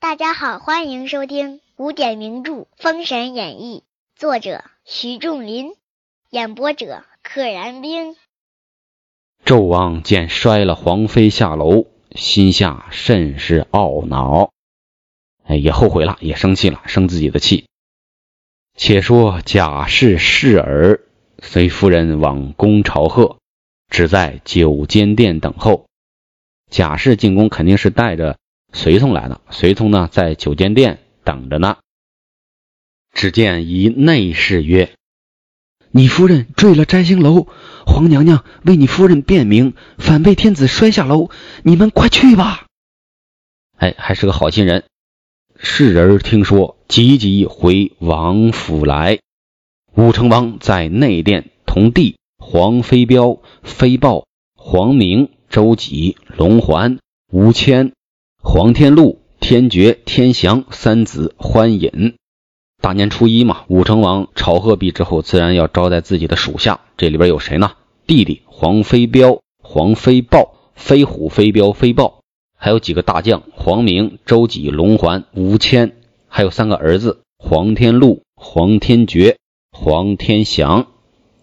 大家好，欢迎收听古典名著《封神演义》，作者徐仲林，演播者可燃冰。纣王见摔了皇妃下楼，心下甚是懊恼，哎，也后悔了，也生气了，生自己的气。且说贾氏侍儿随夫人往宫朝贺，只在九间殿等候。贾氏进宫肯定是带着随从来的，随从呢在九间殿等着呢。只见一内侍曰：“你夫人坠了摘星楼，皇娘娘为你夫人辩明，反被天子摔下楼，你们快去吧。哎，还是个好心人。世人听说，急急回王府来。武成王在内殿同弟黄飞彪、飞豹、黄明、周几、龙环、吴谦、黄天禄、天觉、天祥三子欢饮。大年初一嘛，武成王朝贺毕之后，自然要招待自己的属下。这里边有谁呢？弟弟黄飞彪、黄飞豹、飞虎、飞彪、飞豹，还有几个大将：黄明、周几、龙环、吴谦，还有三个儿子：黄天禄、黄天觉、黄天祥。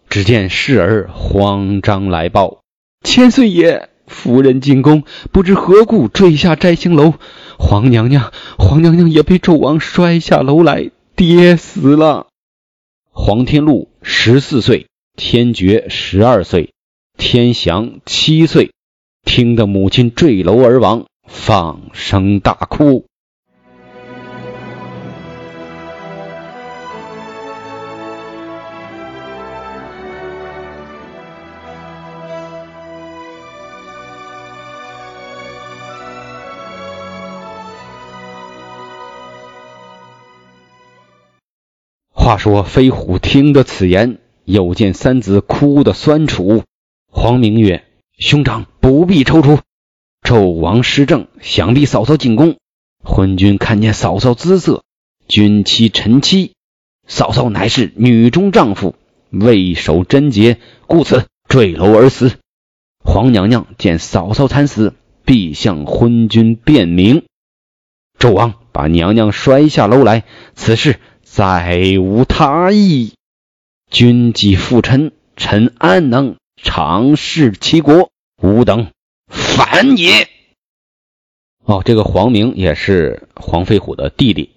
只见侍儿慌张来报：千岁爷，夫人进宫，不知何故坠下摘星楼，皇娘娘，皇娘娘也被纣王摔下楼来，跌死了。黄天禄十四岁，天觉十二岁，天祥七岁，听得母亲坠楼而亡，放声大哭。话说飞虎听得此言，有见三子哭得酸楚。黄明曰：“兄长不必踌躇，纣王失政，想必嫂嫂进宫。昏君看见嫂嫂姿色，君妻臣妻，嫂嫂乃是女中丈夫，未守贞洁，故此坠楼而死。皇娘娘见嫂嫂惨死，必向昏君辩明。纣王把娘娘摔下楼来，此事。”再无他意，君既负臣，臣安能长侍其国？吾等反你。哦，这个黄明也是黄飞虎的弟弟，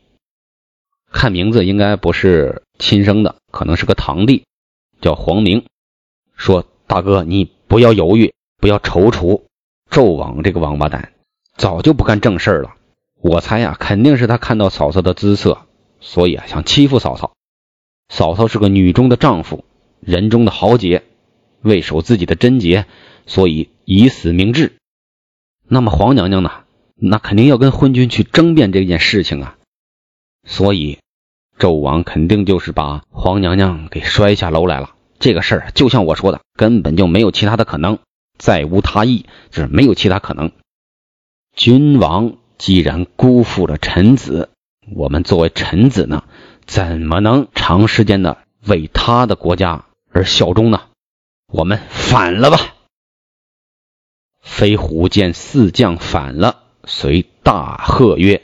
看名字应该不是亲生的，可能是个堂弟，叫黄明。说大哥，你不要犹豫，不要踌躇。纣王这个王八蛋早就不干正事了，我猜呀，肯定是他看到嫂嫂的姿色。所以啊，想欺负嫂嫂。嫂嫂是个女中的丈夫，人中的豪杰，为守自己的贞洁，所以以死明志。那么皇娘娘呢？那肯定要跟昏君去争辩这件事情啊。所以纣王肯定就是把皇娘娘给摔下楼来了。这个事儿就像我说的，根本就没有其他的可能，再无他意，就是没有其他可能。君王既然辜负了臣子。我们作为臣子呢，怎么能长时间的为他的国家而效忠呢？我们反了吧！飞虎见四将反了，遂大喝曰：“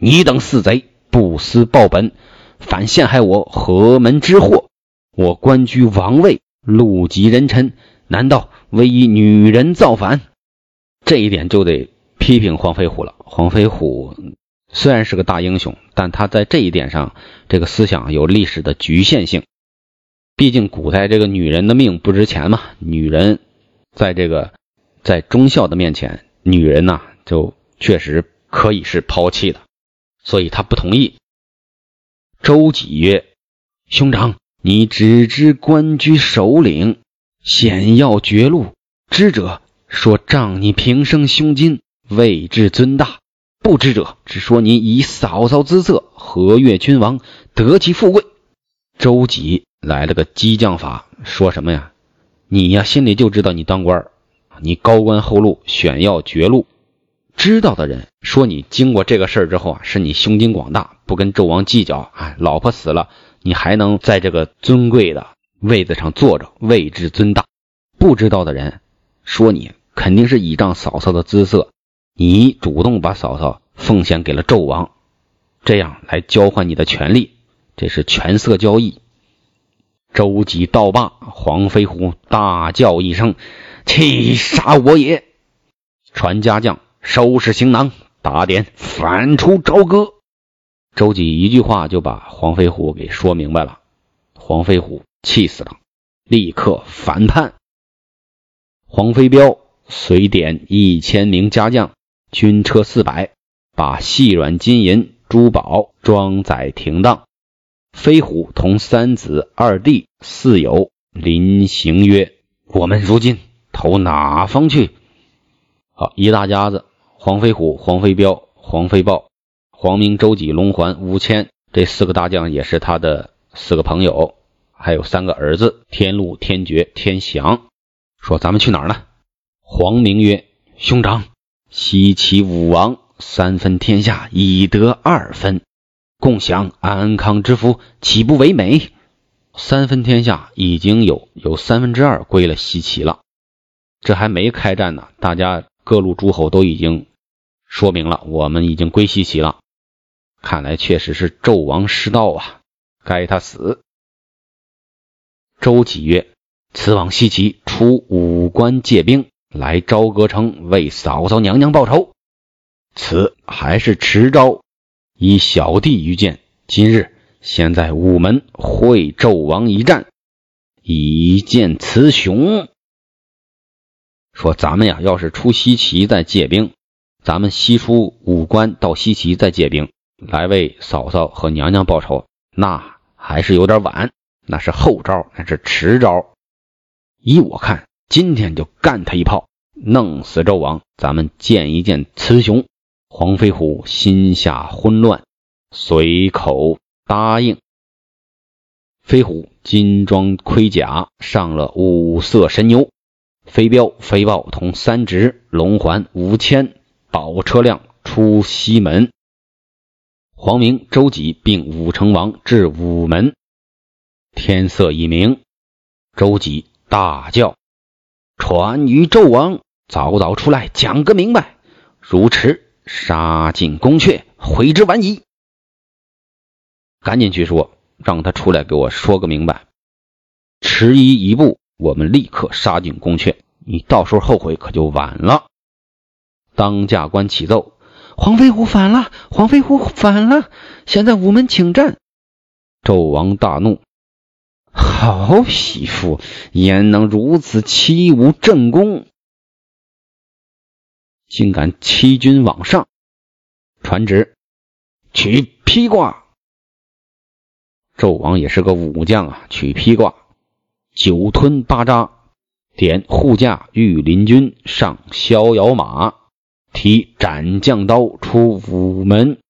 你等四贼，不思报本，反陷害我何门之祸！我官居王位，禄及人臣，难道为一女人造反？”这一点就得批评黄飞虎了。黄飞虎。虽然是个大英雄，但他在这一点上，这个思想有历史的局限性。毕竟古代这个女人的命不值钱嘛，女人在这个在忠孝的面前，女人呐就确实可以是抛弃的，所以他不同意。周几曰：“兄长，你只知官居首领，险要绝路，知者说仗你平生胸襟，位至尊大。”不知者只说你以嫂嫂姿色和悦君王，得其富贵。周几来了个激将法，说什么呀？你呀心里就知道你当官儿你高官厚禄，选要绝路，知道的人说你经过这个事儿之后啊，是你胸襟广大，不跟纣王计较。哎，老婆死了，你还能在这个尊贵的位子上坐着，位置尊大。不知道的人说你肯定是倚仗嫂嫂的姿色，你主动把嫂嫂奉献给了纣王，这样来交换你的权利，这是权色交易。周急道罢，黄飞虎大叫一声：“气杀我也！”传家将收拾行囊，打点反出朝歌。周几一句话就把黄飞虎给说明白了，黄飞虎气死了，立刻反叛。黄飞彪随点一千名家将，军车四百，把细软金银珠宝装载停当。飞虎同三子二弟四友临行曰：“我们如今投哪方去？”好，一大家子：黄飞虎、黄飞彪、黄飞豹、黄明、周几、龙环、吴谦这四个大将，也是他的四个朋友，还有三个儿子：天禄、天爵、天祥。说咱们去哪儿呢？黄明曰：“兄长，西齐武王三分天下，已得二分，共享安康之福，岂不为美？三分天下已经有有三分之二归了西齐了，这还没开战呢，大家各路诸侯都已经说明了，我们已经归西岐了。看来确实是纣王失道啊，该他死。”周几曰。此往西岐，出五关借兵来朝歌城，为嫂嫂娘娘报仇。此还是迟招。以小弟愚见，今日先在午门会纣王一战，以见雌雄。说咱们呀，要是出西岐再借兵，咱们西出五关到西岐再借兵，来为嫂嫂和娘娘报仇，那还是有点晚，那是后招，那是迟招。依我看，今天就干他一炮，弄死纣王，咱们见一见雌雄。黄飞虎心下混乱，随口答应。飞虎金装盔甲，上了五色神牛。飞镖、飞豹同三侄龙环、五千宝车辆出西门。黄明、周几并武成王至午门。天色已明，周几。大叫：“传与纣王，早早出来讲个明白！如迟，杀尽宫阙，悔之晚矣。”赶紧去说，让他出来给我说个明白。迟疑一步，我们立刻杀进宫阙，你到时候后悔可就晚了。当驾官启奏：“黄飞虎反了！黄飞虎反了！现在午门请战！”纣王大怒。好媳妇，焉能如此欺侮正宫？竟敢欺君罔上！传旨，取披挂。纣王也是个武将啊，取披挂，酒吞巴扎，点护驾御林军上逍遥马，提斩将刀出午门。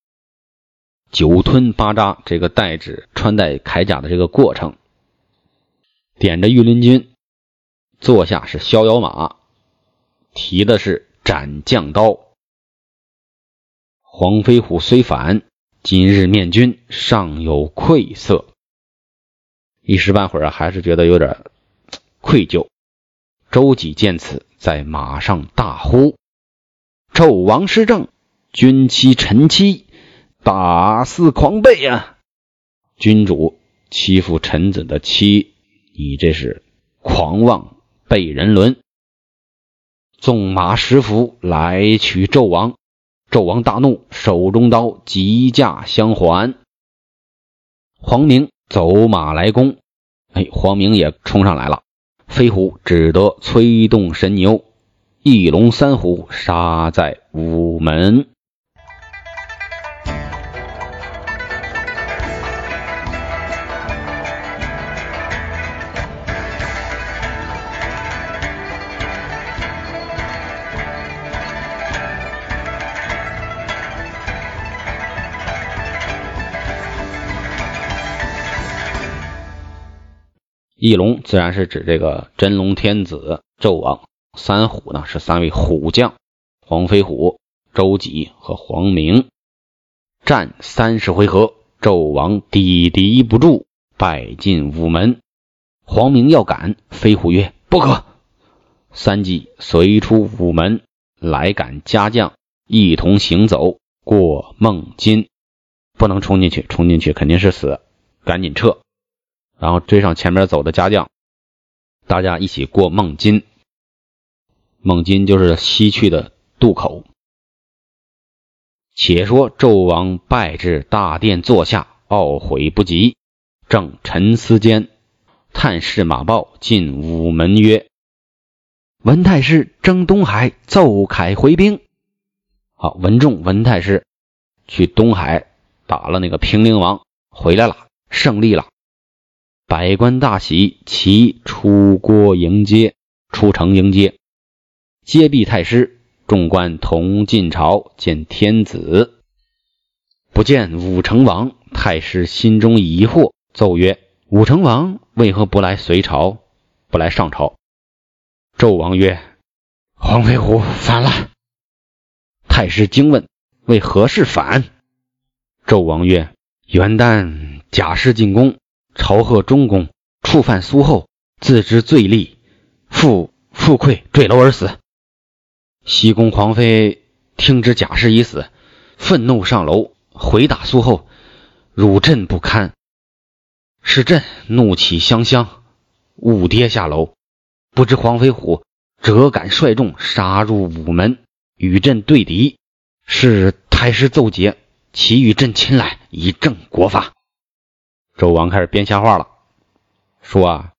酒吞巴扎，这个代指穿戴铠甲的这个过程。点着御林军，坐下是逍遥马，提的是斩将刀。黄飞虎虽反，今日面君尚有愧色，一时半会儿啊，还是觉得有点愧疚。周几见此，在马上大呼：“纣王失政，君欺臣妻，大肆狂悖呀！君主欺负臣子的妻。”你这是狂妄被人伦，纵马十伏来取纣王。纣王大怒，手中刀急架相还。黄明走马来攻，哎，黄明也冲上来了。飞虎只得催动神牛，一龙三虎杀在午门。翼龙自然是指这个真龙天子纣王，三虎呢是三位虎将，黄飞虎周几和黄明。战三十回合，纣王抵敌不住，败进午门。黄明要赶，飞虎曰：“不可。”三季随出午门，来赶家将，一同行走过孟津。不能冲进去，冲进去肯定是死，赶紧撤。然后追上前面走的家将，大家一起过孟津。孟津就是西去的渡口。且说纣王拜至大殿坐下，懊悔不及，正沉思间，探视马报进午门曰：“文太师征东海，奏凯回兵。”好，文仲文太师去东海打了那个平陵王，回来了，胜利了，百官大喜，齐出郭迎接，出城迎接，接毕太师。众官同进朝见天子，不见武成王。太师心中疑惑，奏曰：“武成王为何不来随朝，不来上朝？”纣王曰：“黄飞虎反了。”太师惊问：“为何事反？”纣王曰：“元旦贾氏进宫，朝贺中宫，触犯苏后，自知罪戾，负负愧坠楼而死。”西宫皇妃听知贾氏已死，愤怒上楼回打苏后，辱朕不堪，使朕怒气相相，误跌下楼。不知黄飞虎折敢率众杀入午门，与朕对敌，是太师奏捷，其与朕亲来以正国法。周王开始编瞎话了，说啊，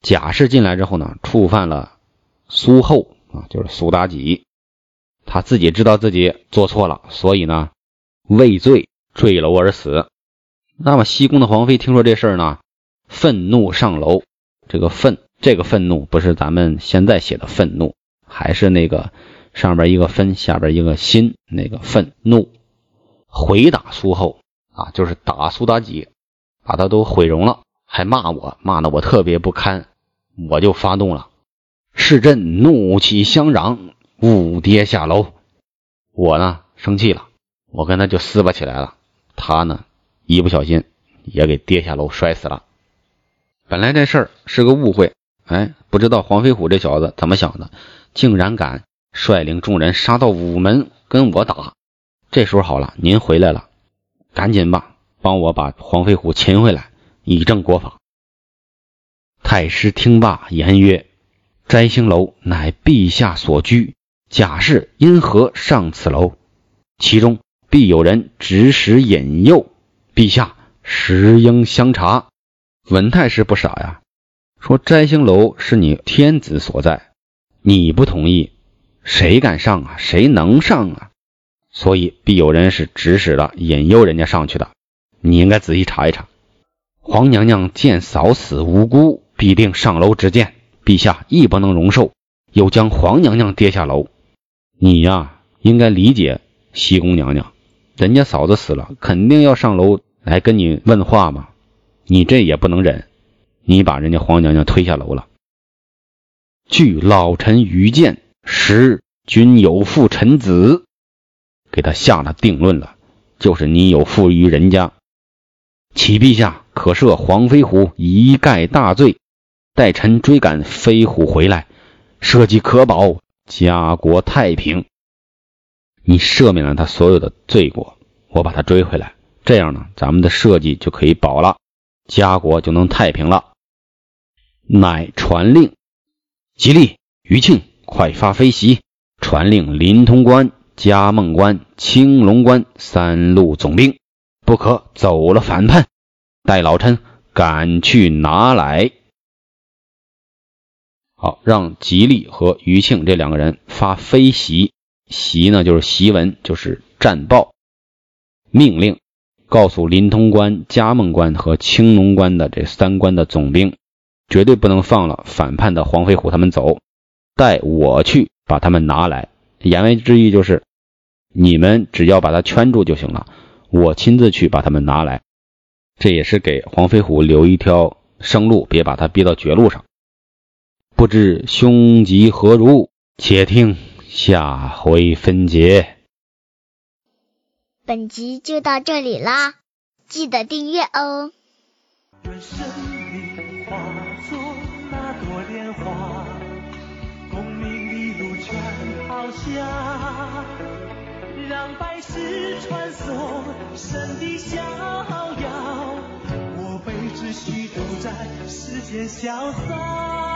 贾氏进来之后呢，触犯了苏后。啊，就是苏妲己，他自己知道自己做错了，所以呢，畏罪坠楼而死。那么西宫的皇妃听说这事儿呢，愤怒上楼。这个愤，这个愤怒不是咱们现在写的愤怒，还是那个上边一个分，下边一个心，那个愤怒，回打苏后啊，就是打苏妲己，把他都毁容了，还骂我，骂的我特别不堪，我就发动了。是朕怒气相嚷，误跌下楼。我呢生气了，我跟他就撕巴起来了。他呢一不小心也给跌下楼摔死了。本来这事儿是个误会，哎，不知道黄飞虎这小子怎么想的，竟然敢率领众人杀到午门跟我打。这时候好了，您回来了，赶紧吧，帮我把黄飞虎擒回来，以正国法。太师听罢，言曰。摘星楼乃陛下所居，贾氏因何上此楼？其中必有人指使引诱，陛下实应相察。文太师不傻呀，说摘星楼是你天子所在，你不同意，谁敢上啊？谁能上啊？所以必有人是指使了，引诱人家上去的。你应该仔细查一查。皇娘娘见嫂死无辜，必定上楼执剑。陛下亦不能容受，又将皇娘娘跌下楼。你呀，应该理解西宫娘娘，人家嫂子死了，肯定要上楼来跟你问话嘛。你这也不能忍，你把人家皇娘娘推下楼了。据老臣愚见，实君有负臣子，给他下了定论了，就是你有负于人家。启陛下可赦黄飞虎一概大罪。待臣追赶飞虎回来，社稷可保，家国太平。你赦免了他所有的罪过，我把他追回来，这样呢，咱们的社稷就可以保了，家国就能太平了。乃传令，吉利、余庆快发飞檄，传令临潼关、嘉梦关、青龙关三路总兵，不可走了反叛，待老臣赶去拿来。好，让吉利和余庆这两个人发飞檄，檄呢就是檄文，就是战报，命令告诉临潼关、嘉梦关和青龙关的这三关的总兵，绝对不能放了反叛的黄飞虎他们走，带我去把他们拿来。言外之意就是，你们只要把他圈住就行了，我亲自去把他们拿来。这也是给黄飞虎留一条生路，别把他逼到绝路上。不知凶吉何如，且听下回分解。本集就到这里啦，记得订阅哦。愿生命化作那朵莲花，功名利禄全抛下，让百世穿梭神的逍遥。我辈只需都在世间潇洒。